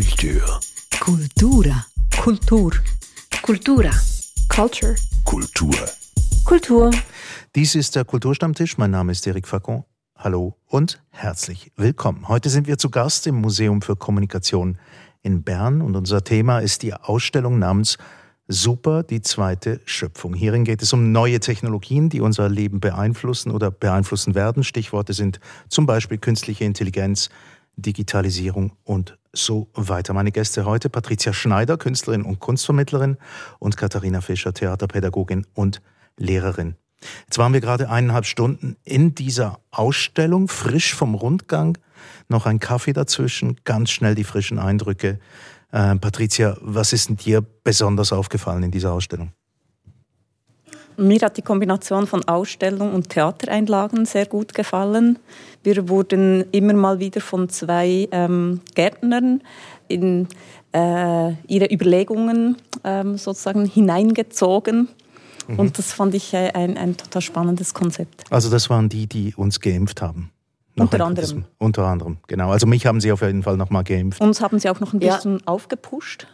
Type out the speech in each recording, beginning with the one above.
Kultur. Kultura. Kultur. Kultura. Culture. Kultur. Kultur. Dies ist der Kulturstammtisch. Mein Name ist Eric Facon. Hallo und herzlich willkommen. Heute sind wir zu Gast im Museum für Kommunikation in Bern und unser Thema ist die Ausstellung namens Super, die zweite Schöpfung. Hierin geht es um neue Technologien, die unser Leben beeinflussen oder beeinflussen werden. Stichworte sind zum Beispiel künstliche Intelligenz, Digitalisierung und so weiter. Meine Gäste heute Patricia Schneider, Künstlerin und Kunstvermittlerin und Katharina Fischer, Theaterpädagogin und Lehrerin. Jetzt waren wir gerade eineinhalb Stunden in dieser Ausstellung, frisch vom Rundgang, noch ein Kaffee dazwischen, ganz schnell die frischen Eindrücke. Äh, Patricia, was ist denn dir besonders aufgefallen in dieser Ausstellung? Mir hat die Kombination von Ausstellung und Theatereinlagen sehr gut gefallen. Wir wurden immer mal wieder von zwei ähm, Gärtnern in äh, ihre Überlegungen ähm, sozusagen hineingezogen. Mhm. Und das fand ich äh, ein, ein total spannendes Konzept. Also das waren die, die uns geimpft haben. Unter anderem. Unter anderem, genau. Also mich haben sie auf jeden Fall nochmal geimpft. Uns haben sie auch noch ein bisschen ja. aufgepusht.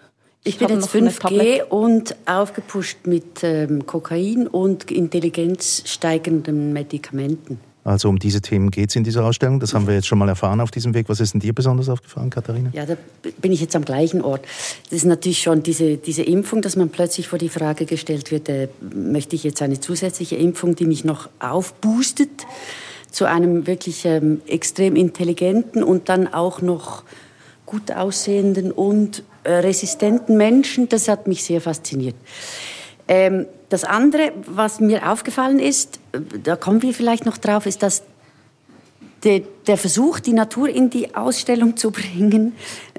Ich, bin jetzt 5G und aufgepusht mit ähm, Kokain und intelligenzsteigenden Medikamenten. Also um diese Themen geht es in dieser Ausstellung. Das haben wir jetzt schon mal erfahren auf diesem Weg. Was ist denn dir besonders aufgefallen, Katharina? Ja, da bin ich jetzt am gleichen Ort. Das ist natürlich schon diese, diese Impfung, dass man plötzlich vor die Frage gestellt wird, äh, möchte ich jetzt eine zusätzliche Impfung, die mich noch aufboostet zu einem wirklich ähm, extrem intelligenten und dann auch noch gut aussehenden und resistenten Menschen. Das hat mich sehr fasziniert. Ähm, das andere, was mir aufgefallen ist, äh, da kommen wir vielleicht noch drauf, ist, dass de, der Versuch, die Natur in die Ausstellung zu bringen,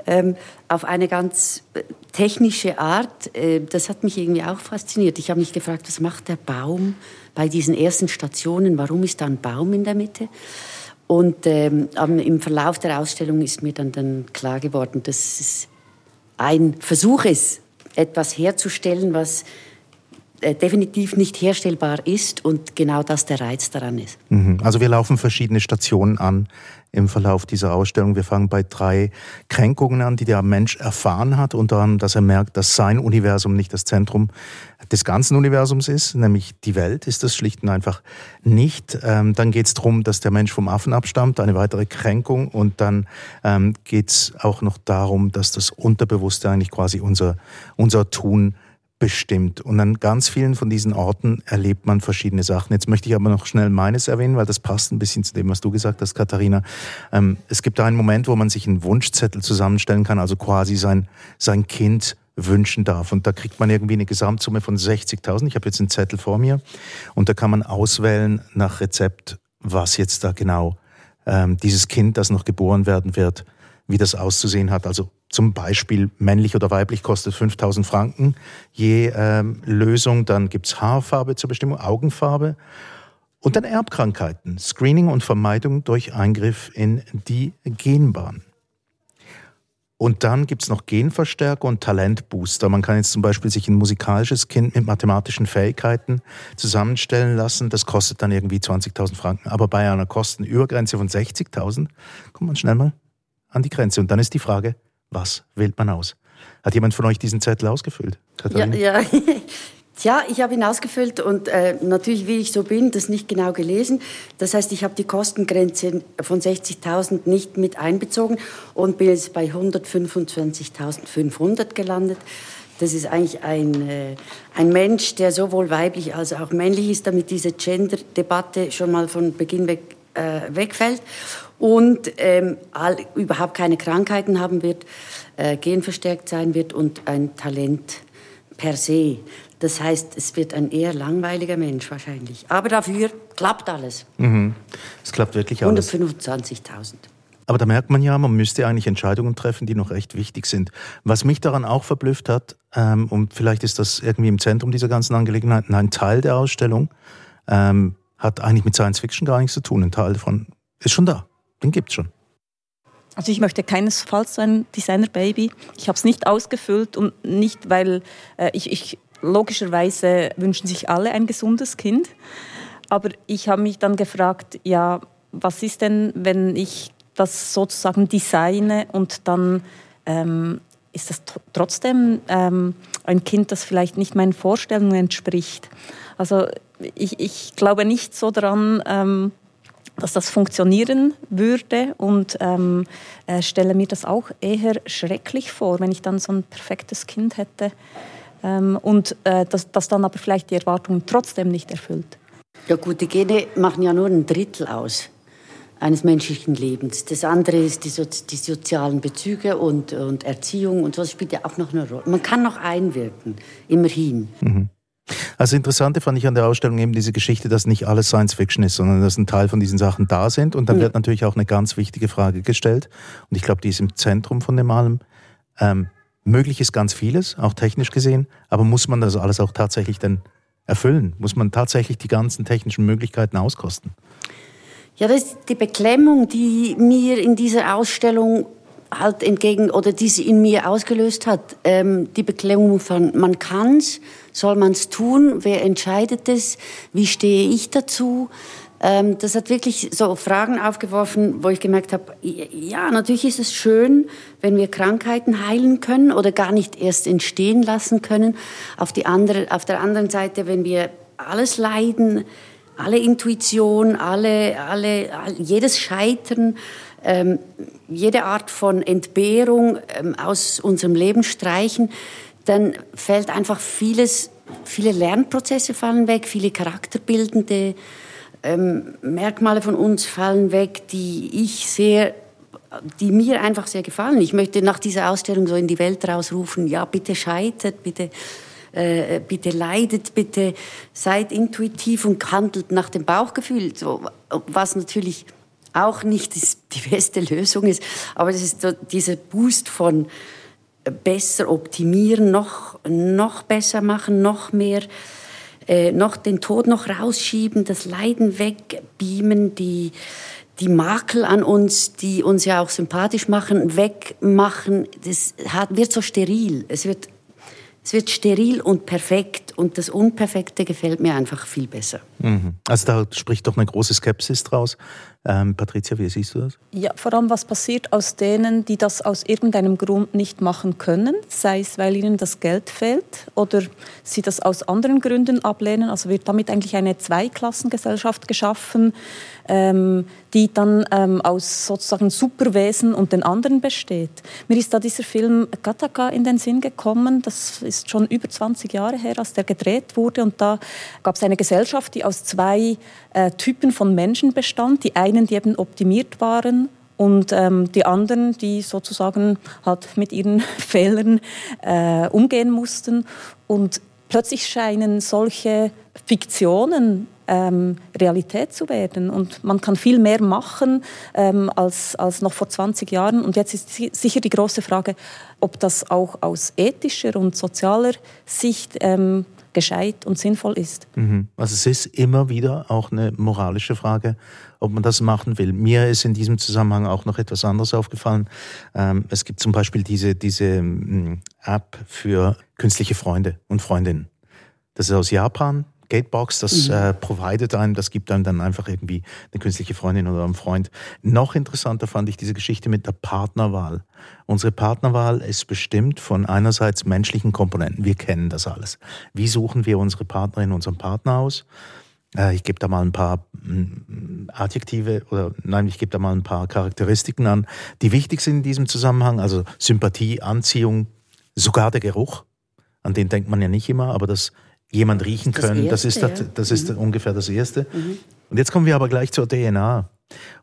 ähm, auf eine ganz äh, technische Art, äh, das hat mich irgendwie auch fasziniert. Ich habe mich gefragt, was macht der Baum bei diesen ersten Stationen? Warum ist da ein Baum in der Mitte? Und ähm, im Verlauf der Ausstellung ist mir dann, dann klar geworden, dass es ein Versuch ist, etwas herzustellen, was definitiv nicht herstellbar ist und genau das der Reiz daran ist. Mhm. Also wir laufen verschiedene Stationen an im Verlauf dieser Ausstellung. Wir fangen bei drei Kränkungen an, die der Mensch erfahren hat, unter anderem, dass er merkt, dass sein Universum nicht das Zentrum des ganzen Universums ist, nämlich die Welt ist das schlicht und einfach nicht. Ähm, dann geht es darum, dass der Mensch vom Affen abstammt, eine weitere Kränkung. Und dann ähm, geht es auch noch darum, dass das Unterbewusste eigentlich quasi unser, unser Tun bestimmt. Und an ganz vielen von diesen Orten erlebt man verschiedene Sachen. Jetzt möchte ich aber noch schnell meines erwähnen, weil das passt ein bisschen zu dem, was du gesagt hast, Katharina. Ähm, es gibt da einen Moment, wo man sich einen Wunschzettel zusammenstellen kann, also quasi sein, sein Kind wünschen darf. Und da kriegt man irgendwie eine Gesamtsumme von 60.000. Ich habe jetzt einen Zettel vor mir und da kann man auswählen nach Rezept, was jetzt da genau ähm, dieses Kind, das noch geboren werden wird, wie das auszusehen hat. Also zum Beispiel männlich oder weiblich kostet 5000 Franken je ähm, Lösung. Dann gibt's Haarfarbe zur Bestimmung, Augenfarbe. Und dann Erbkrankheiten, Screening und Vermeidung durch Eingriff in die Genbahn. Und dann gibt's noch Genverstärker und Talentbooster. Man kann jetzt zum Beispiel sich ein musikalisches Kind mit mathematischen Fähigkeiten zusammenstellen lassen. Das kostet dann irgendwie 20.000 Franken. Aber bei einer Kostenübergrenze von 60.000 kommt man schnell mal an die Grenze. Und dann ist die Frage, was wählt man aus? Hat jemand von euch diesen Zettel ausgefüllt? Katharina? Ja, ja. Tja, ich habe ihn ausgefüllt und äh, natürlich, wie ich so bin, das nicht genau gelesen. Das heißt, ich habe die Kostengrenze von 60.000 nicht mit einbezogen und bin jetzt bei 125.500 gelandet. Das ist eigentlich ein, äh, ein Mensch, der sowohl weiblich als auch männlich ist, damit diese Gender-Debatte schon mal von Beginn weg äh, wegfällt und ähm, all, überhaupt keine Krankheiten haben wird, äh, genverstärkt sein wird und ein Talent per se. Das heißt, es wird ein eher langweiliger Mensch wahrscheinlich. Aber dafür klappt alles. Mhm. Es klappt wirklich alles. 125.000. Aber da merkt man ja, man müsste eigentlich Entscheidungen treffen, die noch recht wichtig sind. Was mich daran auch verblüfft hat, ähm, und vielleicht ist das irgendwie im Zentrum dieser ganzen Angelegenheit, ein Teil der Ausstellung ähm, hat eigentlich mit Science Fiction gar nichts zu tun. Ein Teil davon ist schon da den gibt es schon. Also ich möchte keinesfalls ein Designer-Baby. Ich habe es nicht ausgefüllt und nicht, weil äh, ich, ich, logischerweise wünschen sich alle ein gesundes Kind. Aber ich habe mich dann gefragt, ja, was ist denn, wenn ich das sozusagen designe und dann ähm, ist das trotzdem ähm, ein Kind, das vielleicht nicht meinen Vorstellungen entspricht. Also ich, ich glaube nicht so daran, ähm, dass das funktionieren würde und ähm, äh, stelle mir das auch eher schrecklich vor, wenn ich dann so ein perfektes Kind hätte ähm, und äh, das, das dann aber vielleicht die Erwartungen trotzdem nicht erfüllt. Ja gut, die Gene machen ja nur ein Drittel aus eines menschlichen Lebens. Das andere ist die, so die sozialen Bezüge und, und Erziehung und so. Das spielt ja auch noch eine Rolle. Man kann noch einwirken, immerhin. Mhm. Also interessante fand ich an der Ausstellung eben diese Geschichte, dass nicht alles Science Fiction ist, sondern dass ein Teil von diesen Sachen da sind. Und dann ja. wird natürlich auch eine ganz wichtige Frage gestellt. Und ich glaube, die ist im Zentrum von dem allem. Ähm, möglich ist ganz vieles, auch technisch gesehen, aber muss man das alles auch tatsächlich denn erfüllen? Muss man tatsächlich die ganzen technischen Möglichkeiten auskosten? Ja, das ist die Beklemmung, die mir in dieser Ausstellung halt entgegen oder die sie in mir ausgelöst hat. Ähm, die Beklemmung von man kann's, soll man's tun, wer entscheidet es, wie stehe ich dazu? Ähm, das hat wirklich so Fragen aufgeworfen, wo ich gemerkt habe, ja, natürlich ist es schön, wenn wir Krankheiten heilen können oder gar nicht erst entstehen lassen können. Auf, die andere, auf der anderen Seite, wenn wir alles leiden, alle Intuition, alle, alle, jedes Scheitern, ähm, jede Art von Entbehrung ähm, aus unserem Leben streichen, dann fällt einfach vieles, viele Lernprozesse fallen weg, viele charakterbildende ähm, Merkmale von uns fallen weg, die ich sehr die mir einfach sehr gefallen. Ich möchte nach dieser Ausstellung so in die Welt rausrufen, ja, bitte scheitert, bitte, äh, bitte leidet, bitte seid intuitiv und handelt nach dem Bauchgefühl, so, was natürlich auch nicht die beste Lösung ist, aber es ist so dieser Boost von besser optimieren, noch, noch besser machen, noch mehr äh, noch den Tod noch rausschieben, das Leiden wegbeamen, die, die Makel an uns, die uns ja auch sympathisch machen, wegmachen. Das hat, wird so steril. Es wird, es wird steril und perfekt. Und das Unperfekte gefällt mir einfach viel besser. Mhm. Also da spricht doch eine große Skepsis draus. Ähm, Patricia, wie siehst du das? Ja, vor allem was passiert aus denen, die das aus irgendeinem Grund nicht machen können, sei es, weil ihnen das Geld fehlt oder sie das aus anderen Gründen ablehnen. Also wird damit eigentlich eine Zweiklassengesellschaft geschaffen, ähm, die dann ähm, aus sozusagen Superwesen und den anderen besteht. Mir ist da dieser Film Gattaca in den Sinn gekommen. Das ist schon über 20 Jahre her, als der gedreht wurde. Und da gab es eine Gesellschaft, die aus zwei äh, Typen von Menschen bestand. Die einen, die eben optimiert waren und ähm, die anderen, die sozusagen halt mit ihren Fehlern äh, umgehen mussten. Und plötzlich scheinen solche Fiktionen ähm, Realität zu werden. Und man kann viel mehr machen ähm, als, als noch vor 20 Jahren. Und jetzt ist sicher die große Frage, ob das auch aus ethischer und sozialer Sicht ähm, gescheit und sinnvoll ist. Mhm. Also es ist immer wieder auch eine moralische Frage, ob man das machen will. Mir ist in diesem Zusammenhang auch noch etwas anderes aufgefallen. Ähm, es gibt zum Beispiel diese, diese mm, App für künstliche Freunde und Freundinnen. Das ist aus Japan. Gatebox, das mhm. äh, providet einem, das gibt einem dann einfach irgendwie eine künstliche Freundin oder einen Freund. Noch interessanter fand ich diese Geschichte mit der Partnerwahl. Unsere Partnerwahl ist bestimmt von einerseits menschlichen Komponenten. Wir kennen das alles. Wie suchen wir unsere Partnerin, unseren Partner aus? Äh, ich gebe da mal ein paar mm, Adjektive oder nein, ich gebe da mal ein paar Charakteristiken an, die wichtig sind in diesem Zusammenhang. Also Sympathie, Anziehung, sogar der Geruch. An den denkt man ja nicht immer, aber das jemand riechen das können. Das ist, das, das ist mhm. ungefähr das Erste. Mhm. Und jetzt kommen wir aber gleich zur DNA.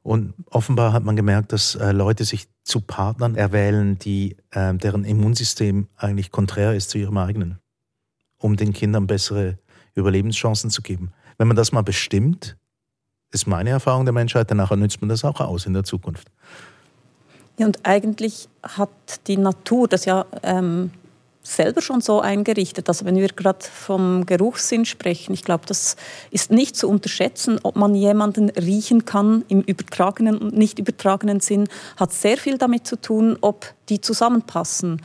Und offenbar hat man gemerkt, dass äh, Leute sich zu Partnern erwählen, die, äh, deren Immunsystem eigentlich konträr ist zu ihrem eigenen, um den Kindern bessere Überlebenschancen zu geben. Wenn man das mal bestimmt, ist meine Erfahrung der Menschheit, danach nützt man das auch aus in der Zukunft. Ja, und eigentlich hat die Natur das ja ähm, selber schon so eingerichtet. Also wenn wir gerade vom Geruchssinn sprechen, ich glaube, das ist nicht zu unterschätzen, ob man jemanden riechen kann im übertragenen und nicht übertragenen Sinn, hat sehr viel damit zu tun, ob die zusammenpassen.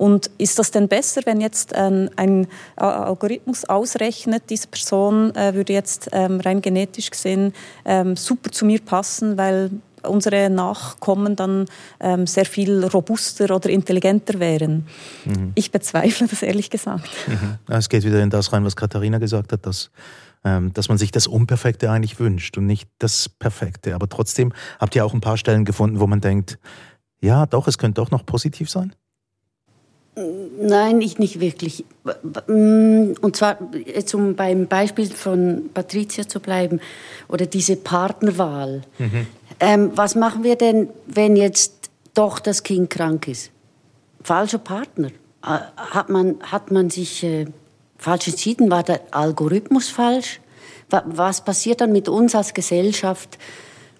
Und ist das denn besser, wenn jetzt ein, ein Algorithmus ausrechnet, diese Person äh, würde jetzt ähm, rein genetisch gesehen ähm, super zu mir passen, weil unsere Nachkommen dann ähm, sehr viel robuster oder intelligenter wären. Mhm. Ich bezweifle das ehrlich gesagt. Mhm. Es geht wieder in das rein, was Katharina gesagt hat, dass ähm, dass man sich das Unperfekte eigentlich wünscht und nicht das Perfekte. Aber trotzdem habt ihr auch ein paar Stellen gefunden, wo man denkt, ja, doch, es könnte doch noch positiv sein? Nein, ich nicht wirklich. Mm, und zwar, um beim Beispiel von Patricia zu bleiben, oder diese Partnerwahl. Mhm. Ähm, was machen wir denn, wenn jetzt doch das Kind krank ist? Falscher Partner. Äh, hat man, hat man sich äh, falsch entschieden? War der Algorithmus falsch? Was passiert dann mit uns als Gesellschaft?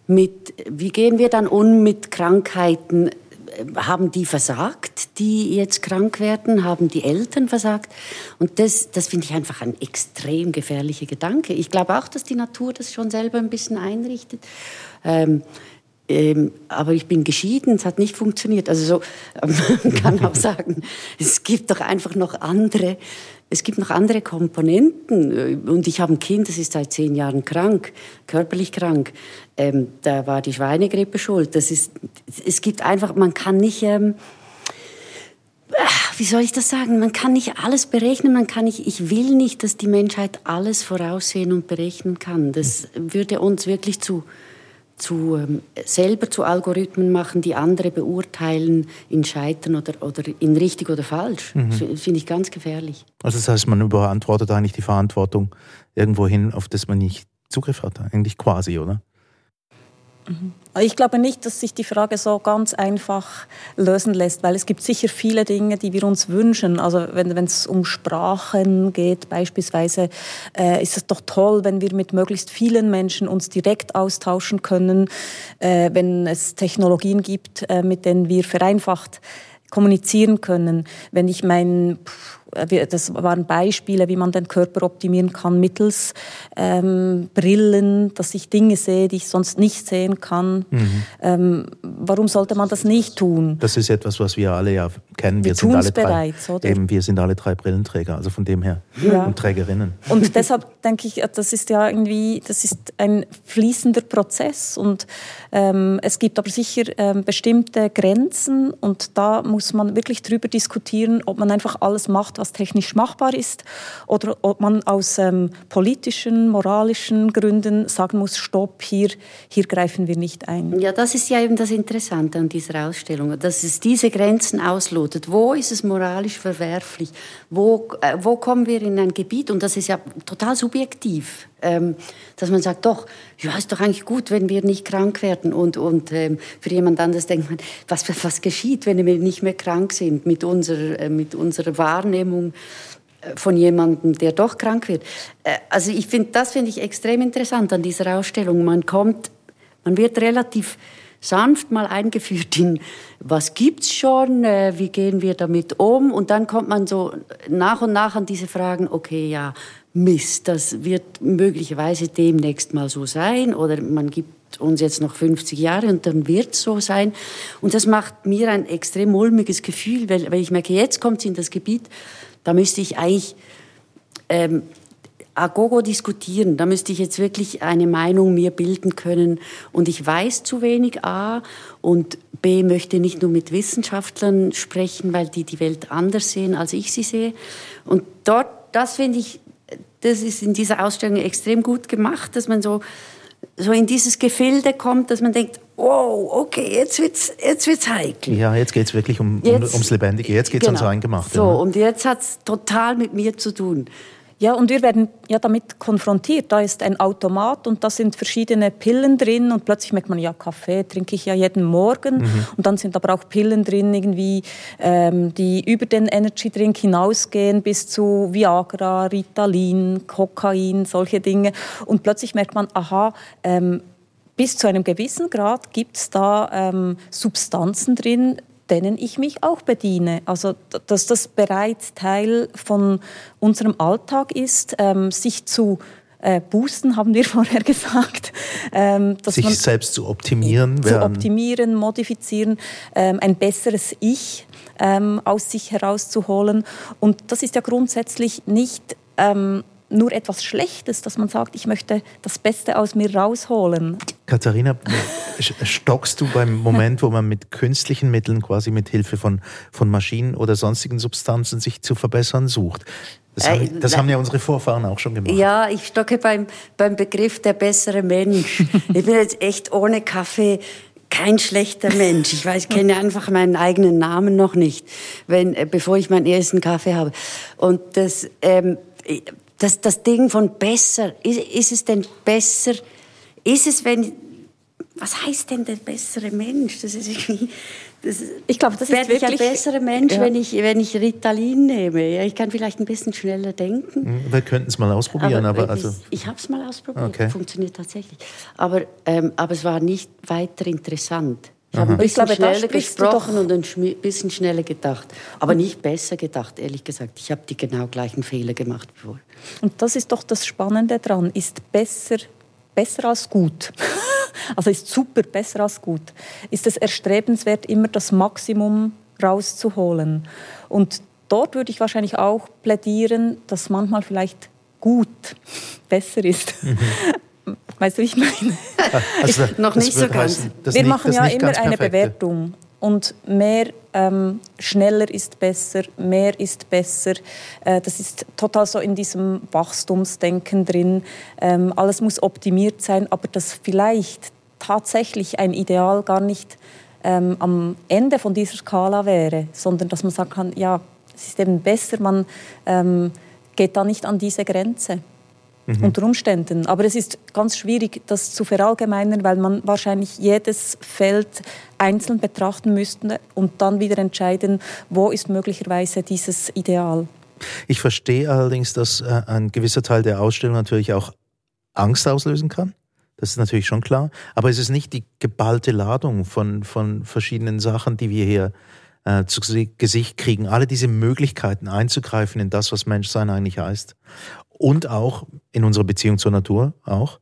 Mit, wie gehen wir dann um mit Krankheiten? Haben die versagt, die jetzt krank werden? Haben die Eltern versagt? Und das, das finde ich einfach ein extrem gefährlicher Gedanke. Ich glaube auch, dass die Natur das schon selber ein bisschen einrichtet. Ähm, ähm, aber ich bin geschieden, es hat nicht funktioniert. Also so, man kann auch sagen, es gibt doch einfach noch andere es gibt noch andere Komponenten. Und ich habe ein Kind, das ist seit zehn Jahren krank, körperlich krank. Ähm, da war die Schweinegrippe schuld. Das ist, es gibt einfach, man kann nicht, ähm, wie soll ich das sagen? Man kann nicht alles berechnen. Man kann nicht, ich will nicht, dass die Menschheit alles voraussehen und berechnen kann. Das würde uns wirklich zu, zu, ähm, selber zu Algorithmen machen, die andere beurteilen in Scheitern oder, oder in richtig oder falsch. Mhm. Finde ich ganz gefährlich. Also das heißt, man überantwortet eigentlich die Verantwortung irgendwo hin, auf das man nicht Zugriff hat, eigentlich quasi, oder? Mhm. Ich glaube nicht, dass sich die Frage so ganz einfach lösen lässt, weil es gibt sicher viele Dinge, die wir uns wünschen. Also wenn es um Sprachen geht beispielsweise, äh, ist es doch toll, wenn wir mit möglichst vielen Menschen uns direkt austauschen können, äh, wenn es Technologien gibt, äh, mit denen wir vereinfacht kommunizieren können. Wenn ich mein das waren Beispiele, wie man den Körper optimieren kann mittels ähm, Brillen, dass ich Dinge sehe, die ich sonst nicht sehen kann. Mhm. Ähm, warum sollte man das nicht tun? Das ist etwas, was wir alle ja kennen. Wir, wir sind alle drei, bereits, oder? Eben, wir sind alle drei Brillenträger, also von dem her ja. und Trägerinnen. Und deshalb denke ich, das ist ja irgendwie, das ist ein fließender Prozess und ähm, es gibt aber sicher ähm, bestimmte Grenzen und da muss man wirklich drüber diskutieren, ob man einfach alles macht, was technisch machbar ist, oder ob man aus ähm, politischen, moralischen Gründen sagen muss, stopp, hier, hier greifen wir nicht ein. Ja, das ist ja eben das Interessante an dieser Ausstellung, dass es diese Grenzen auslotet. Wo ist es moralisch verwerflich? Wo, äh, wo kommen wir in ein Gebiet, und das ist ja total subjektiv, ähm, dass man sagt, doch, ja, ist doch eigentlich gut, wenn wir nicht krank werden. Und, und ähm, für jemand anderes denkt man, was, was geschieht, wenn wir nicht mehr krank sind mit unserer, äh, mit unserer Wahrnehmung äh, von jemandem, der doch krank wird. Äh, also ich finde, das finde ich extrem interessant an dieser Ausstellung. Man kommt, man wird relativ sanft mal eingeführt in, was gibt's schon, äh, wie gehen wir damit um? Und dann kommt man so nach und nach an diese Fragen, okay, ja, Mist, das wird möglicherweise demnächst mal so sein oder man gibt uns jetzt noch 50 Jahre und dann wird so sein. Und das macht mir ein extrem mulmiges Gefühl, weil, weil ich merke, jetzt kommt es in das Gebiet, da müsste ich eigentlich ähm, agogo diskutieren. Da müsste ich jetzt wirklich eine Meinung mir bilden können. Und ich weiß zu wenig A und B möchte nicht nur mit Wissenschaftlern sprechen, weil die die Welt anders sehen, als ich sie sehe. Und dort, das finde ich, das ist in dieser Ausstellung extrem gut gemacht, dass man so, so in dieses Gefilde kommt, dass man denkt, wow, okay, jetzt wird's, jetzt wird's heikel. Ja, jetzt geht's wirklich um, jetzt, ums Lebendige, jetzt geht's genau. ans Eingemachte. So, und jetzt hat's total mit mir zu tun. Ja, und wir werden ja damit konfrontiert. Da ist ein Automat und da sind verschiedene Pillen drin und plötzlich merkt man, ja, Kaffee trinke ich ja jeden Morgen. Mhm. Und dann sind aber auch Pillen drin, irgendwie, ähm, die über den Energy Drink hinausgehen bis zu Viagra, Ritalin, Kokain, solche Dinge. Und plötzlich merkt man, aha, ähm, bis zu einem gewissen Grad gibt es da ähm, Substanzen drin, denen ich mich auch bediene. Also, dass das bereits Teil von unserem Alltag ist, ähm, sich zu äh, boosten, haben wir vorher gesagt. Ähm, sich selbst zu optimieren. Zu optimieren, modifizieren, ähm, ein besseres Ich ähm, aus sich herauszuholen. Und das ist ja grundsätzlich nicht ähm, nur etwas Schlechtes, dass man sagt, ich möchte das Beste aus mir rausholen. Katharina, stockst du beim Moment, wo man mit künstlichen Mitteln, quasi mit Hilfe von, von Maschinen oder sonstigen Substanzen sich zu verbessern sucht? Das, haben, äh, das haben ja unsere Vorfahren auch schon gemacht. Ja, ich stocke beim, beim Begriff der bessere Mensch. ich bin jetzt echt ohne Kaffee kein schlechter Mensch. Ich weiß, kenne einfach meinen eigenen Namen noch nicht, wenn, äh, bevor ich meinen ersten Kaffee habe. Und das, ähm, das, das Ding von besser, ist, ist es denn besser, ist es, wenn, was heißt denn der bessere Mensch? Das ist irgendwie, das, ich glaube, das ist wirklich ein besserer Mensch, ja. wenn, ich, wenn ich Ritalin nehme. Ja, ich kann vielleicht ein bisschen schneller denken. Hm, wir könnten es mal ausprobieren, aber, aber also ich, ich habe es mal ausprobiert. Okay. Funktioniert tatsächlich. Aber, ähm, aber es war nicht weiter interessant. Ich habe ein bisschen glaube, schneller gesprochen und ein bisschen schneller gedacht. Aber nicht besser gedacht, ehrlich gesagt. Ich habe die genau gleichen Fehler gemacht wie vorher. Und das ist doch das Spannende daran. Ist besser, besser als gut. also ist super, besser als gut, ist es erstrebenswert, immer das Maximum rauszuholen. Und dort würde ich wahrscheinlich auch plädieren, dass manchmal vielleicht gut besser ist. Mhm. Weißt du, ich meine? Also, noch nicht so ganz. Heißen, Wir nicht, machen ja immer eine Bewertung. Und mehr, ähm, schneller ist besser, mehr ist besser. Äh, das ist total so in diesem Wachstumsdenken drin. Ähm, alles muss optimiert sein, aber dass vielleicht tatsächlich ein Ideal gar nicht ähm, am Ende von dieser Skala wäre, sondern dass man sagen kann, ja, es ist eben besser, man ähm, geht da nicht an diese Grenze mhm. unter Umständen. Aber es ist ganz schwierig, das zu verallgemeinern, weil man wahrscheinlich jedes Feld einzeln betrachten müsste und dann wieder entscheiden, wo ist möglicherweise dieses Ideal. Ich verstehe allerdings, dass äh, ein gewisser Teil der Ausstellung natürlich auch Angst auslösen kann. Das ist natürlich schon klar. Aber es ist nicht die geballte Ladung von, von verschiedenen Sachen, die wir hier äh, zu Gesicht kriegen. Alle diese Möglichkeiten einzugreifen in das, was Menschsein eigentlich heißt und auch in unserer Beziehung zur Natur auch.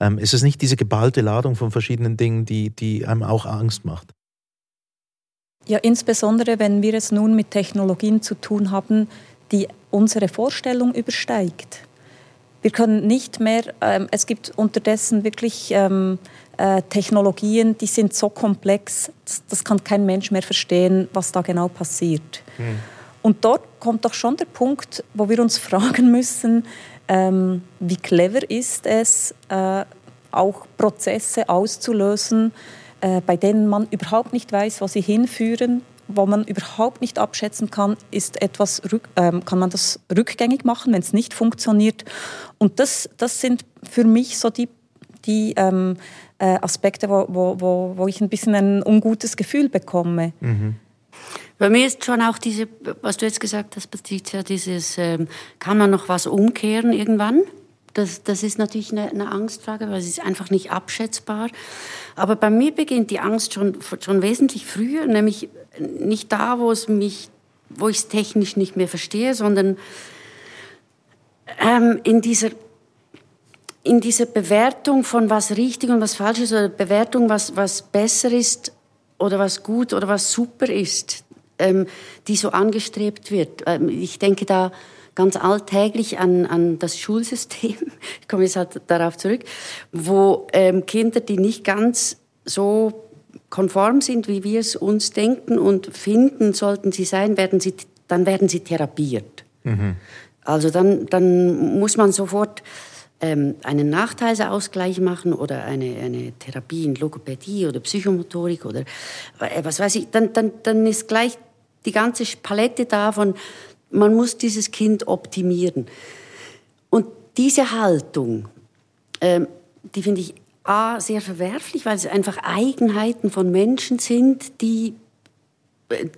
Ähm, ist es nicht diese geballte Ladung von verschiedenen Dingen, die, die einem auch Angst macht? Ja, insbesondere wenn wir es nun mit Technologien zu tun haben, die unsere Vorstellung übersteigt. Wir können nicht mehr, ähm, es gibt unterdessen wirklich ähm, äh, Technologien, die sind so komplex, das, das, kann kein Mensch mehr verstehen, was da genau passiert. Hm. Und dort kommt doch schon der Punkt, wo wir uns fragen müssen, ähm, wie clever ist es, äh, auch Prozesse auszulösen, äh, bei denen man überhaupt nicht weiß, wo sie hinführen, wo man überhaupt nicht abschätzen kann, ist etwas äh, kann man das rückgängig machen, wenn es nicht funktioniert. Und das, das sind für mich so die, die ähm, äh, Aspekte, wo, wo, wo ich ein bisschen ein ungutes Gefühl bekomme. Mhm. Bei mir ist schon auch diese, was du jetzt gesagt hast, Patricia, dieses, ähm, kann man noch was umkehren irgendwann? Das, das ist natürlich eine, eine, Angstfrage, weil es ist einfach nicht abschätzbar. Aber bei mir beginnt die Angst schon, schon wesentlich früher, nämlich nicht da, wo es mich, wo ich es technisch nicht mehr verstehe, sondern ähm, in dieser in dieser Bewertung von was richtig und was falsch ist oder Bewertung, was, was besser ist oder was gut oder was super ist ähm, die so angestrebt wird. Ähm, ich denke da ganz alltäglich an, an das Schulsystem, ich komme jetzt halt darauf zurück, wo ähm, Kinder, die nicht ganz so konform sind, wie wir es uns denken und finden, sollten sie sein, werden sie, dann werden sie therapiert. Mhm. Also dann, dann muss man sofort ähm, einen Nachteilsausgleich machen oder eine, eine Therapie in Logopädie oder Psychomotorik oder äh, was weiß ich, dann, dann, dann ist gleich die ganze Palette davon, man muss dieses Kind optimieren. Und diese Haltung, ähm, die finde ich A, sehr verwerflich, weil es einfach Eigenheiten von Menschen sind, die,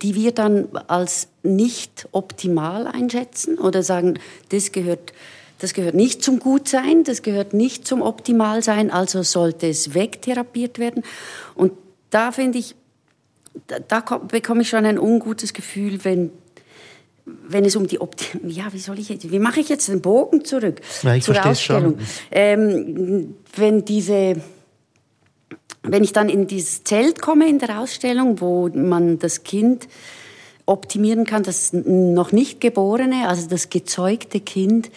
die wir dann als nicht optimal einschätzen oder sagen, das gehört, das gehört nicht zum Gutsein, das gehört nicht zum Optimalsein, also sollte es wegtherapiert werden. Und da finde ich, da, da bekomme ich schon ein ungutes Gefühl, wenn wenn es um die Optik, ja, wie soll ich jetzt, wie mache ich jetzt den Bogen zurück ja, ich zur Ausstellung? Ähm, wenn diese, wenn ich dann in dieses Zelt komme in der Ausstellung, wo man das Kind optimieren kann, das noch nicht geborene, also das gezeugte Kind,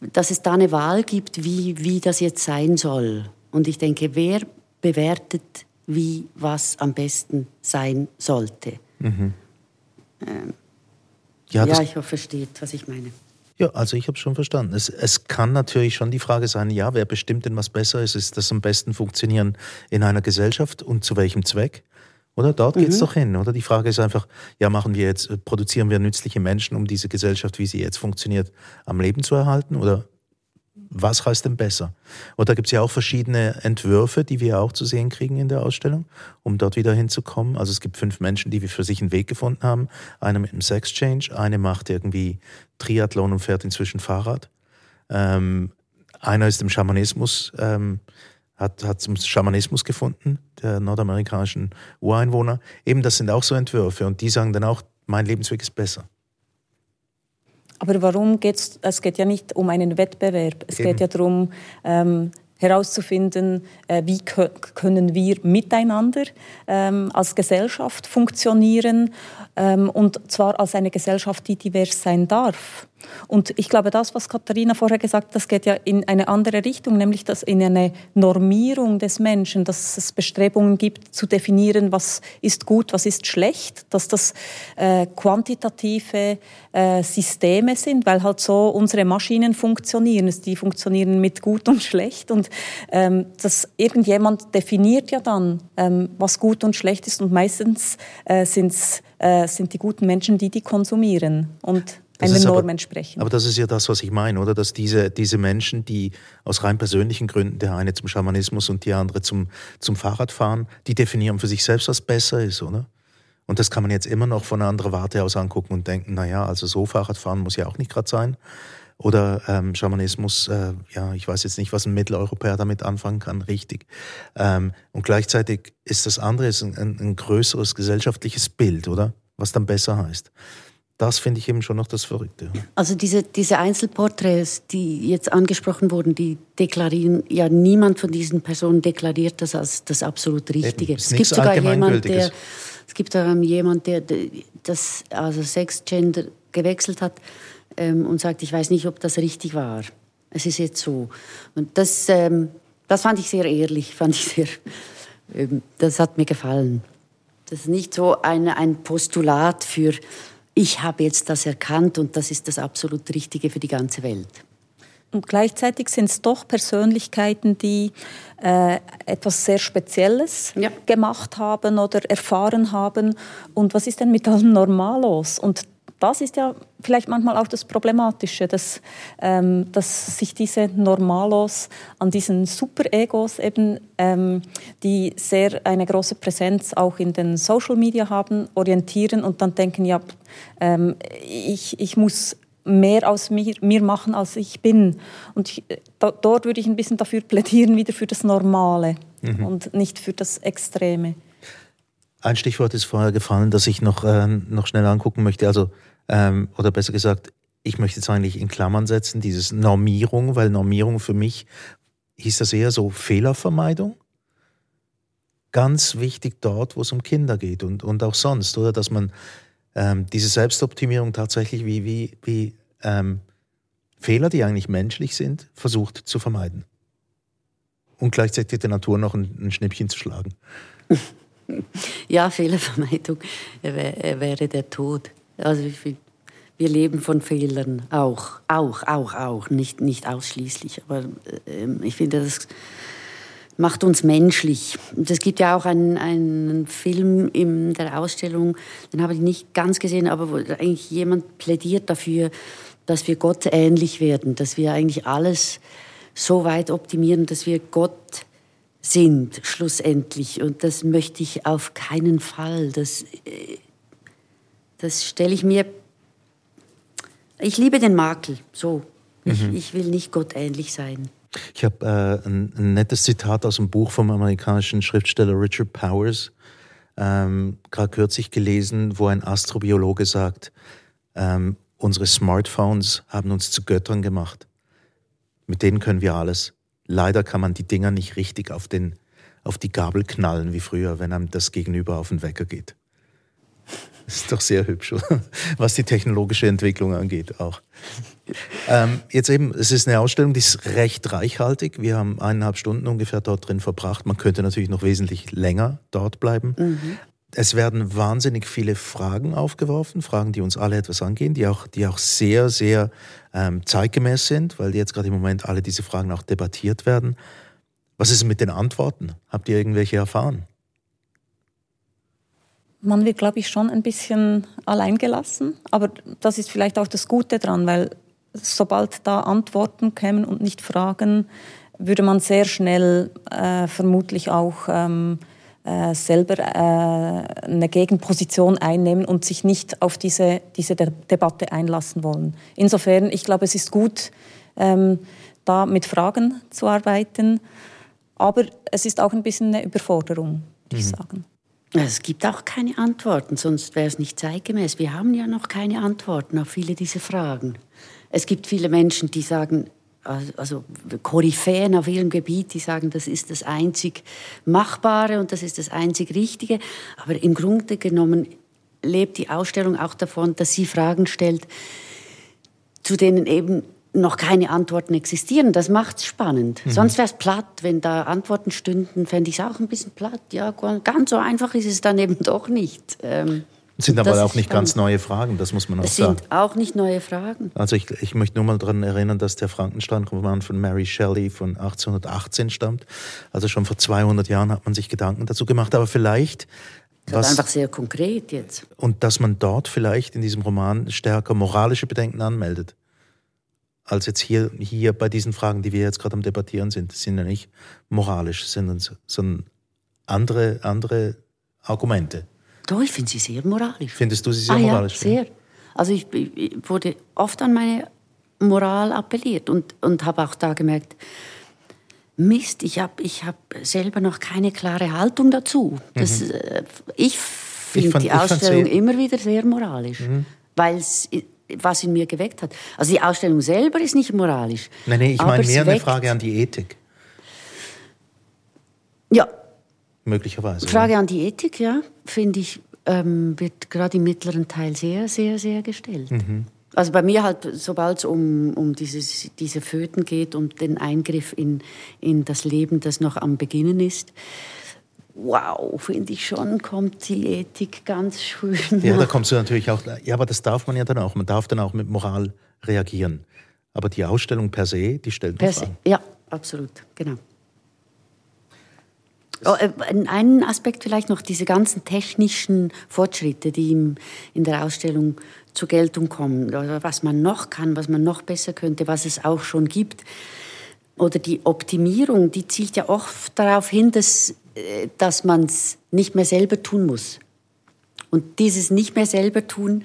dass es da eine Wahl gibt, wie, wie das jetzt sein soll. Und ich denke, wer bewertet, wie was am besten sein sollte? Mhm. Ähm, ja, ja ich hoffe, versteht, was ich meine. Ja, also ich habe schon verstanden. Es, es kann natürlich schon die Frage sein, ja, wer bestimmt denn, was besser ist? Ist das am besten funktionieren in einer Gesellschaft und zu welchem Zweck? Oder dort geht es mhm. doch hin, oder? Die Frage ist einfach, ja, machen wir jetzt, produzieren wir nützliche Menschen, um diese Gesellschaft, wie sie jetzt funktioniert, am Leben zu erhalten? Oder was heißt denn besser? Und da gibt es ja auch verschiedene Entwürfe, die wir auch zu sehen kriegen in der Ausstellung, um dort wieder hinzukommen. Also es gibt fünf Menschen, die für sich einen Weg gefunden haben. Eine mit einem Sex-Change, eine macht irgendwie Triathlon und fährt inzwischen Fahrrad. Ähm, einer ist im Schamanismus, ähm, hat, hat zum Schamanismus gefunden, der nordamerikanischen Ureinwohner. Eben, das sind auch so Entwürfe und die sagen dann auch, mein Lebensweg ist besser. Aber warum geht es? Es geht ja nicht um einen Wettbewerb. Es Eben. geht ja darum, ähm, herauszufinden, äh, wie können wir miteinander ähm, als Gesellschaft funktionieren ähm, und zwar als eine Gesellschaft, die divers sein darf. Und ich glaube, das, was Katharina vorher gesagt hat, das geht ja in eine andere Richtung, nämlich dass in eine Normierung des Menschen, dass es Bestrebungen gibt, zu definieren, was ist gut, was ist schlecht, dass das äh, quantitative äh, Systeme sind, weil halt so unsere Maschinen funktionieren. Die funktionieren mit gut und schlecht und ähm, dass irgendjemand definiert ja dann, ähm, was gut und schlecht ist und meistens äh, sind's, äh, sind die guten Menschen die, die konsumieren. Und eine Norm aber, entsprechen. Aber das ist ja das, was ich meine, oder? Dass diese, diese Menschen, die aus rein persönlichen Gründen, der eine zum Schamanismus und die andere zum, zum Fahrradfahren, die definieren für sich selbst, was besser ist, oder? Und das kann man jetzt immer noch von einer anderen Warte aus angucken und denken, naja, also so Fahrradfahren muss ja auch nicht gerade sein. Oder ähm, Schamanismus, äh, ja, ich weiß jetzt nicht, was ein Mitteleuropäer damit anfangen kann, richtig. Ähm, und gleichzeitig ist das andere ist ein, ein, ein größeres gesellschaftliches Bild, oder? Was dann besser heißt das finde ich eben schon noch das Verrückte. Also diese, diese Einzelporträts, die jetzt angesprochen wurden, die deklarieren, ja niemand von diesen Personen deklariert das als das absolut Richtige. Es, es gibt sogar jemand, der, es gibt sogar jemand, der das also Sex-Gender gewechselt hat ähm, und sagt, ich weiß nicht, ob das richtig war. Es ist jetzt so. Und das, ähm, das fand ich sehr ehrlich, fand ich sehr, ähm, das hat mir gefallen. Das ist nicht so ein, ein Postulat für ich habe jetzt das erkannt und das ist das absolut Richtige für die ganze Welt. Und gleichzeitig sind es doch Persönlichkeiten, die äh, etwas sehr Spezielles ja. gemacht haben oder erfahren haben. Und was ist denn mit allen Normalos? Und das ist ja vielleicht manchmal auch das Problematische, dass, ähm, dass sich diese Normalos an diesen Super-Egos eben, ähm, die sehr eine große Präsenz auch in den Social Media haben, orientieren und dann denken, ja, ähm, ich, ich muss mehr aus mir, mir machen, als ich bin. Und ich, da, dort würde ich ein bisschen dafür plädieren, wieder für das Normale mhm. und nicht für das Extreme. Ein Stichwort ist vorher gefallen, das ich noch, äh, noch schnell angucken möchte. Also ähm, oder besser gesagt, ich möchte es eigentlich in Klammern setzen, dieses Normierung, weil Normierung für mich hieß das eher so Fehlervermeidung. Ganz wichtig dort, wo es um Kinder geht und, und auch sonst, oder? Dass man ähm, diese Selbstoptimierung tatsächlich wie, wie, wie ähm, Fehler, die eigentlich menschlich sind, versucht zu vermeiden. Und gleichzeitig der Natur noch ein, ein Schnippchen zu schlagen. Ja, Fehlervermeidung wäre der Tod. Also wir leben von Fehlern auch, auch, auch, auch, nicht, nicht ausschließlich. Aber äh, ich finde, das macht uns menschlich. Es gibt ja auch einen, einen Film in der Ausstellung, den habe ich nicht ganz gesehen, aber wo eigentlich jemand plädiert dafür, dass wir Gott ähnlich werden, dass wir eigentlich alles so weit optimieren, dass wir Gott sind, schlussendlich. Und das möchte ich auf keinen Fall. Das, äh, das stelle ich mir. Ich liebe den Makel, so. Mhm. Ich, ich, will nicht Gott ähnlich sein. Ich habe äh, ein, ein, nettes Zitat aus dem Buch vom amerikanischen Schriftsteller Richard Powers ähm, gerade kürzlich gelesen, wo ein Astrobiologe sagt, ähm, unsere Smartphones haben uns zu Göttern gemacht. Mit denen können wir alles. Leider kann man die Dinger nicht richtig auf, den, auf die Gabel knallen wie früher, wenn einem das Gegenüber auf den Wecker geht. Das ist doch sehr hübsch, was die technologische Entwicklung angeht auch. Ähm, jetzt eben, es ist eine Ausstellung, die ist recht reichhaltig. Wir haben eineinhalb Stunden ungefähr dort drin verbracht. Man könnte natürlich noch wesentlich länger dort bleiben. Mhm. Es werden wahnsinnig viele Fragen aufgeworfen, Fragen, die uns alle etwas angehen, die auch, die auch sehr, sehr ähm, zeitgemäß sind, weil jetzt gerade im Moment alle diese Fragen auch debattiert werden. Was ist mit den Antworten? Habt ihr irgendwelche erfahren? Man wird, glaube ich, schon ein bisschen alleingelassen, aber das ist vielleicht auch das Gute dran, weil sobald da Antworten kämen und nicht Fragen, würde man sehr schnell äh, vermutlich auch ähm, äh, selber äh, eine Gegenposition einnehmen und sich nicht auf diese, diese De Debatte einlassen wollen. Insofern, ich glaube, es ist gut, ähm, da mit Fragen zu arbeiten, aber es ist auch ein bisschen eine Überforderung, würde ich mhm. sagen. Es gibt auch keine Antworten, sonst wäre es nicht zeitgemäß. Wir haben ja noch keine Antworten auf viele dieser Fragen. Es gibt viele Menschen, die sagen, also Koryphäen auf ihrem Gebiet, die sagen, das ist das einzig Machbare und das ist das einzig Richtige. Aber im Grunde genommen lebt die Ausstellung auch davon, dass sie Fragen stellt, zu denen eben noch keine Antworten existieren. Das macht es spannend. Mhm. Sonst wäre es platt. Wenn da Antworten stünden, fände ich es auch ein bisschen platt. Ja, ganz so einfach ist es dann eben doch nicht. Ähm, sind aber auch nicht ganz neue Fragen, das muss man auch es sagen. Sind auch nicht neue Fragen. Also ich, ich möchte nur mal daran erinnern, dass der Frankenstein-Roman von Mary Shelley von 1818 stammt. Also schon vor 200 Jahren hat man sich Gedanken dazu gemacht. Aber vielleicht das ist einfach sehr konkret jetzt. Und dass man dort vielleicht in diesem Roman stärker moralische Bedenken anmeldet. Als jetzt hier, hier bei diesen Fragen, die wir jetzt gerade am Debattieren sind. Das sind ja nicht moralisch, sondern andere, andere Argumente. Doch, ich finde sie sehr moralisch. Findest du sie sehr ah, moralisch? Ja, sehr. Also ich, ich, wurde oft an meine Moral appelliert und, und habe auch da gemerkt, Mist, ich habe ich hab selber noch keine klare Haltung dazu. Das, mhm. Äh, ich finde die Ausstellung immer wieder sehr moralisch, mhm. weil es was in mir geweckt hat. Also die Ausstellung selber ist nicht moralisch. Nein, nein, ich meine mehr eine Frage an die Ethik. Ja, möglicherweise. Frage an die Ethik, ja, finde ich, ähm, wird gerade im mittleren Teil sehr, sehr, sehr gestellt. Mhm. Also bei mir halt, sobald es um, um dieses, diese Föten geht und den Eingriff in, in das Leben, das noch am Beginnen ist, wow, finde ich schon, kommt die Ethik ganz schön. Ja, da kommst du natürlich auch, ja, aber das darf man ja dann auch. Man darf dann auch mit Moral reagieren. Aber die Ausstellung per se, die stellt per se, Ja, absolut, genau. Oh, äh, einen Aspekt vielleicht noch, diese ganzen technischen Fortschritte, die in der Ausstellung zur Geltung kommen, oder was man noch kann, was man noch besser könnte, was es auch schon gibt. Oder die Optimierung, die zielt ja oft darauf hin, dass, dass man es nicht mehr selber tun muss. Und dieses nicht mehr selber tun,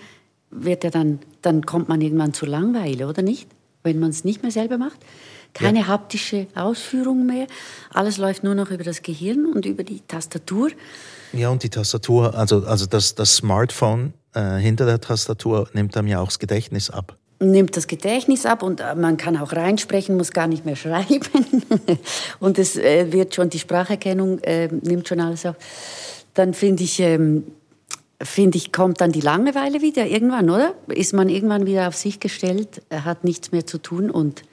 wird ja dann, dann kommt man irgendwann zur Langweile, oder nicht? Wenn man es nicht mehr selber macht. Keine ja. haptische Ausführung mehr. Alles läuft nur noch über das Gehirn und über die Tastatur. Ja, und die Tastatur, also, also das, das Smartphone äh, hinter der Tastatur nimmt einem ja auch das Gedächtnis ab. Nimmt das Gedächtnis ab und äh, man kann auch reinsprechen, muss gar nicht mehr schreiben. und es äh, wird schon, die Spracherkennung äh, nimmt schon alles auf. Dann finde ich, ähm, finde ich, kommt dann die Langeweile wieder irgendwann, oder? Ist man irgendwann wieder auf sich gestellt, hat nichts mehr zu tun und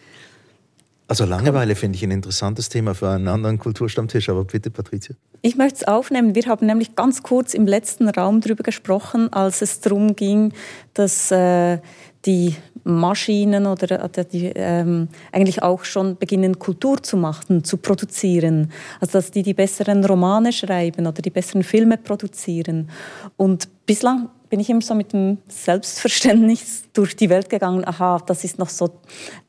also Langeweile finde ich ein interessantes Thema für einen anderen Kulturstammtisch, aber bitte, Patricia. Ich möchte es aufnehmen. Wir haben nämlich ganz kurz im letzten Raum darüber gesprochen, als es darum ging, dass äh, die Maschinen oder die ähm, eigentlich auch schon beginnen, Kultur zu machen, zu produzieren. Also dass die die besseren Romane schreiben oder die besseren Filme produzieren. Und bislang bin ich immer so mit dem Selbstverständnis durch die Welt gegangen, aha, das ist noch so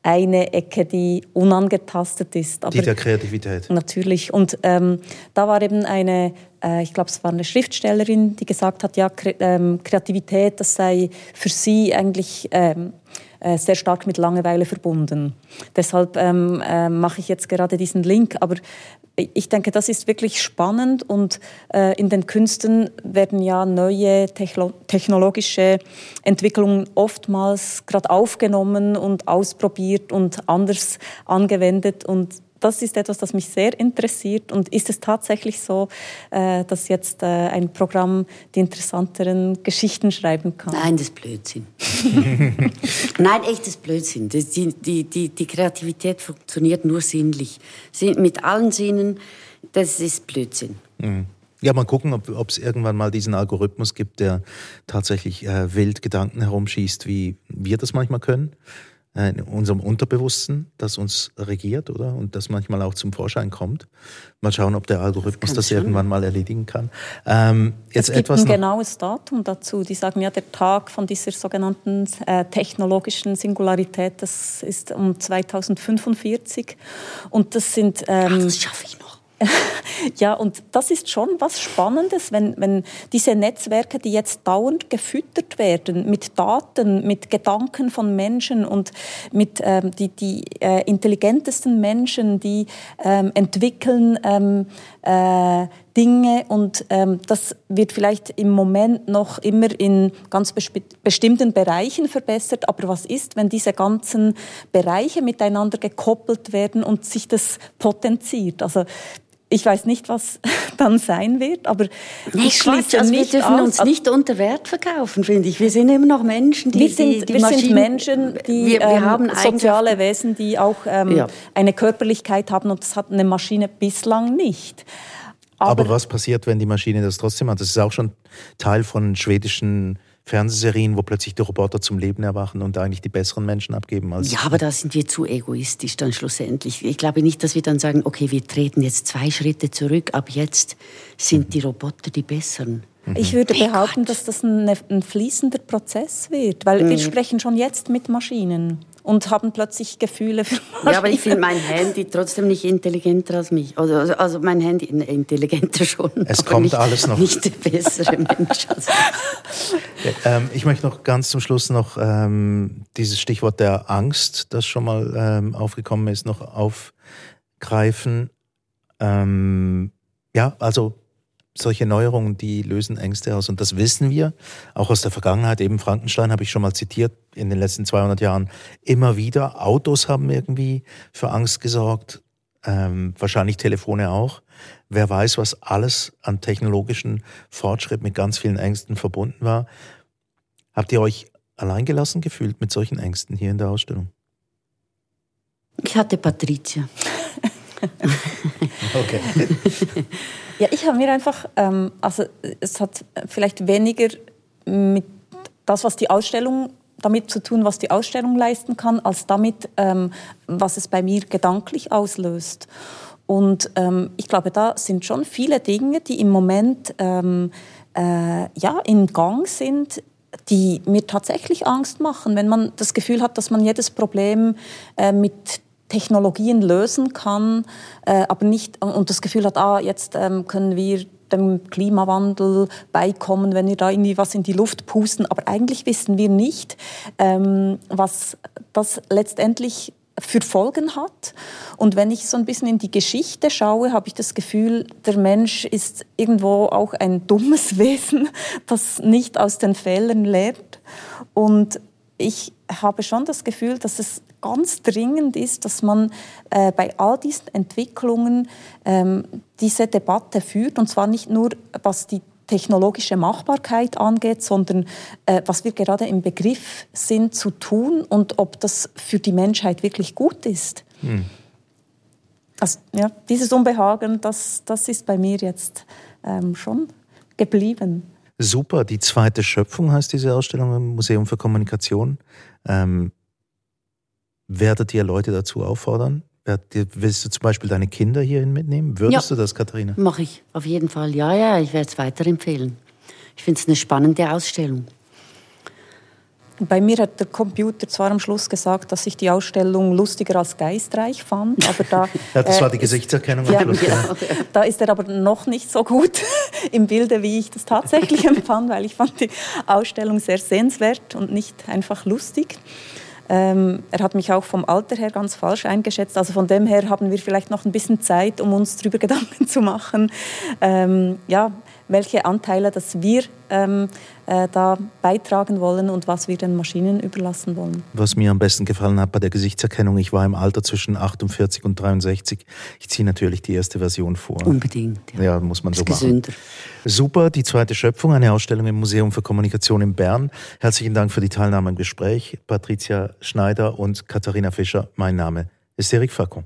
eine Ecke, die unangetastet ist. Aber die der Kreativität. Natürlich. Und ähm, da war eben eine, äh, ich glaube, es war eine Schriftstellerin, die gesagt hat, ja, Kre ähm, Kreativität, das sei für sie eigentlich ähm, äh, sehr stark mit Langeweile verbunden. Deshalb ähm, äh, mache ich jetzt gerade diesen Link. Aber ich denke, das ist wirklich spannend und äh, in den Künsten werden ja neue techlo technologische Entwicklungen oftmals gerade aufgenommen und ausprobiert und anders angewendet und das ist etwas, das mich sehr interessiert. Und ist es tatsächlich so, äh, dass jetzt äh, ein Programm die interessanteren Geschichten schreiben kann? Nein, das ist Blödsinn. Nein, echtes Blödsinn. Das, die, die, die, die Kreativität funktioniert nur sinnlich. Mit allen Sinnen, das ist Blödsinn. Mhm. Ja, mal gucken, ob es irgendwann mal diesen Algorithmus gibt, der tatsächlich äh, wild Gedanken herumschießt, wie wir das manchmal können. In unserem Unterbewussten, das uns regiert, oder? Und das manchmal auch zum Vorschein kommt. Mal schauen, ob der Algorithmus das, das irgendwann mal erledigen kann. Ähm, jetzt es gibt etwas ein genaues Datum dazu. Die sagen ja, der Tag von dieser sogenannten äh, technologischen Singularität, das ist um 2045. Und das sind... Ähm, Ach, das schaffe ich noch. Ja, und das ist schon was Spannendes, wenn, wenn diese Netzwerke, die jetzt dauernd gefüttert werden mit Daten, mit Gedanken von Menschen und mit ähm, die, die äh, intelligentesten Menschen, die ähm, entwickeln ähm, äh, Dinge und ähm, das wird vielleicht im Moment noch immer in ganz bestimmten Bereichen verbessert. Aber was ist, wenn diese ganzen Bereiche miteinander gekoppelt werden und sich das potenziert? Also ich weiß nicht, was dann sein wird, aber nee, ich schließe also nicht Wir dürfen aus. uns nicht unter Wert verkaufen, finde ich. Wir sind immer noch Menschen, die Wir sind, die, wir sind Menschen, die wir, wir ähm, haben soziale Wesen, die auch ähm, ja. eine Körperlichkeit haben und das hat eine Maschine bislang nicht. Aber, aber was passiert, wenn die Maschine das trotzdem hat? Das ist auch schon Teil von schwedischen Fernsehserien, wo plötzlich die Roboter zum Leben erwachen und eigentlich die besseren Menschen abgeben. Als ja, aber da sind wir zu egoistisch dann schlussendlich. Ich glaube nicht, dass wir dann sagen, okay, wir treten jetzt zwei Schritte zurück, ab jetzt sind die Roboter die besseren. Mhm. Ich würde behaupten, dass das ein, ein fließender Prozess wird, weil mhm. wir sprechen schon jetzt mit Maschinen und haben plötzlich Gefühle für Maschinen. Ja, aber ich finde mein Handy trotzdem nicht intelligenter als mich. Also, also, also mein Handy intelligenter schon. Es kommt alles noch. Nicht der bessere Mensch. Also. ähm, ich möchte noch ganz zum Schluss noch ähm, dieses Stichwort der Angst, das schon mal ähm, aufgekommen ist, noch aufgreifen. Ähm, ja, also solche Neuerungen, die lösen Ängste aus. Und das wissen wir auch aus der Vergangenheit. Eben Frankenstein habe ich schon mal zitiert in den letzten 200 Jahren. Immer wieder. Autos haben irgendwie für Angst gesorgt. Ähm, wahrscheinlich Telefone auch. Wer weiß, was alles an technologischen Fortschritt mit ganz vielen Ängsten verbunden war. Habt ihr euch alleingelassen gefühlt mit solchen Ängsten hier in der Ausstellung? Ich hatte Patricia. okay. Ja, ich habe mir einfach, ähm, also es hat vielleicht weniger mit das, was die Ausstellung damit zu tun, was die Ausstellung leisten kann, als damit, ähm, was es bei mir gedanklich auslöst. Und ähm, ich glaube, da sind schon viele Dinge, die im Moment ähm, äh, ja, in Gang sind, die mir tatsächlich Angst machen, wenn man das Gefühl hat, dass man jedes Problem äh, mit Technologien lösen kann, äh, aber nicht und das Gefühl hat, ah, jetzt ähm, können wir dem Klimawandel beikommen, wenn wir da irgendwie was in die Luft pusten. Aber eigentlich wissen wir nicht, ähm, was das letztendlich für Folgen hat. Und wenn ich so ein bisschen in die Geschichte schaue, habe ich das Gefühl, der Mensch ist irgendwo auch ein dummes Wesen, das nicht aus den Fehlern lernt. Und ich habe schon das Gefühl, dass es ganz dringend ist, dass man äh, bei all diesen Entwicklungen ähm, diese Debatte führt, und zwar nicht nur, was die technologische Machbarkeit angeht, sondern äh, was wir gerade im Begriff sind zu tun und ob das für die Menschheit wirklich gut ist. Hm. Also, ja, dieses Unbehagen, das, das ist bei mir jetzt ähm, schon geblieben. Super, die zweite Schöpfung heißt diese Ausstellung im Museum für Kommunikation. Ähm, werdet ihr Leute dazu auffordern? Willst du zum Beispiel deine Kinder hierhin mitnehmen? Würdest ja, du das, Katharina? Mache ich, auf jeden Fall. Ja, ja, ich werde es weiterempfehlen. Ich finde es eine spannende Ausstellung. Bei mir hat der Computer zwar am Schluss gesagt, dass ich die Ausstellung lustiger als geistreich fand, aber da ja, das war die äh, Gesichtserkennung. Ja, Schluss, ja. Da ist er aber noch nicht so gut im Bilde, wie ich das tatsächlich empfand, weil ich fand die Ausstellung sehr sehenswert und nicht einfach lustig. Ähm, er hat mich auch vom Alter her ganz falsch eingeschätzt. Also von dem her haben wir vielleicht noch ein bisschen Zeit, um uns darüber Gedanken zu machen. Ähm, ja, welche Anteile dass wir ähm, äh, da beitragen wollen und was wir den Maschinen überlassen wollen. Was mir am besten gefallen hat bei der Gesichtserkennung, ich war im Alter zwischen 48 und 63. Ich ziehe natürlich die erste Version vor. Unbedingt. Ja, ja muss man so machen. Gesünder. Super, die zweite Schöpfung, eine Ausstellung im Museum für Kommunikation in Bern. Herzlichen Dank für die Teilnahme im Gespräch. Patricia Schneider und Katharina Fischer, mein Name ist Eric Facon.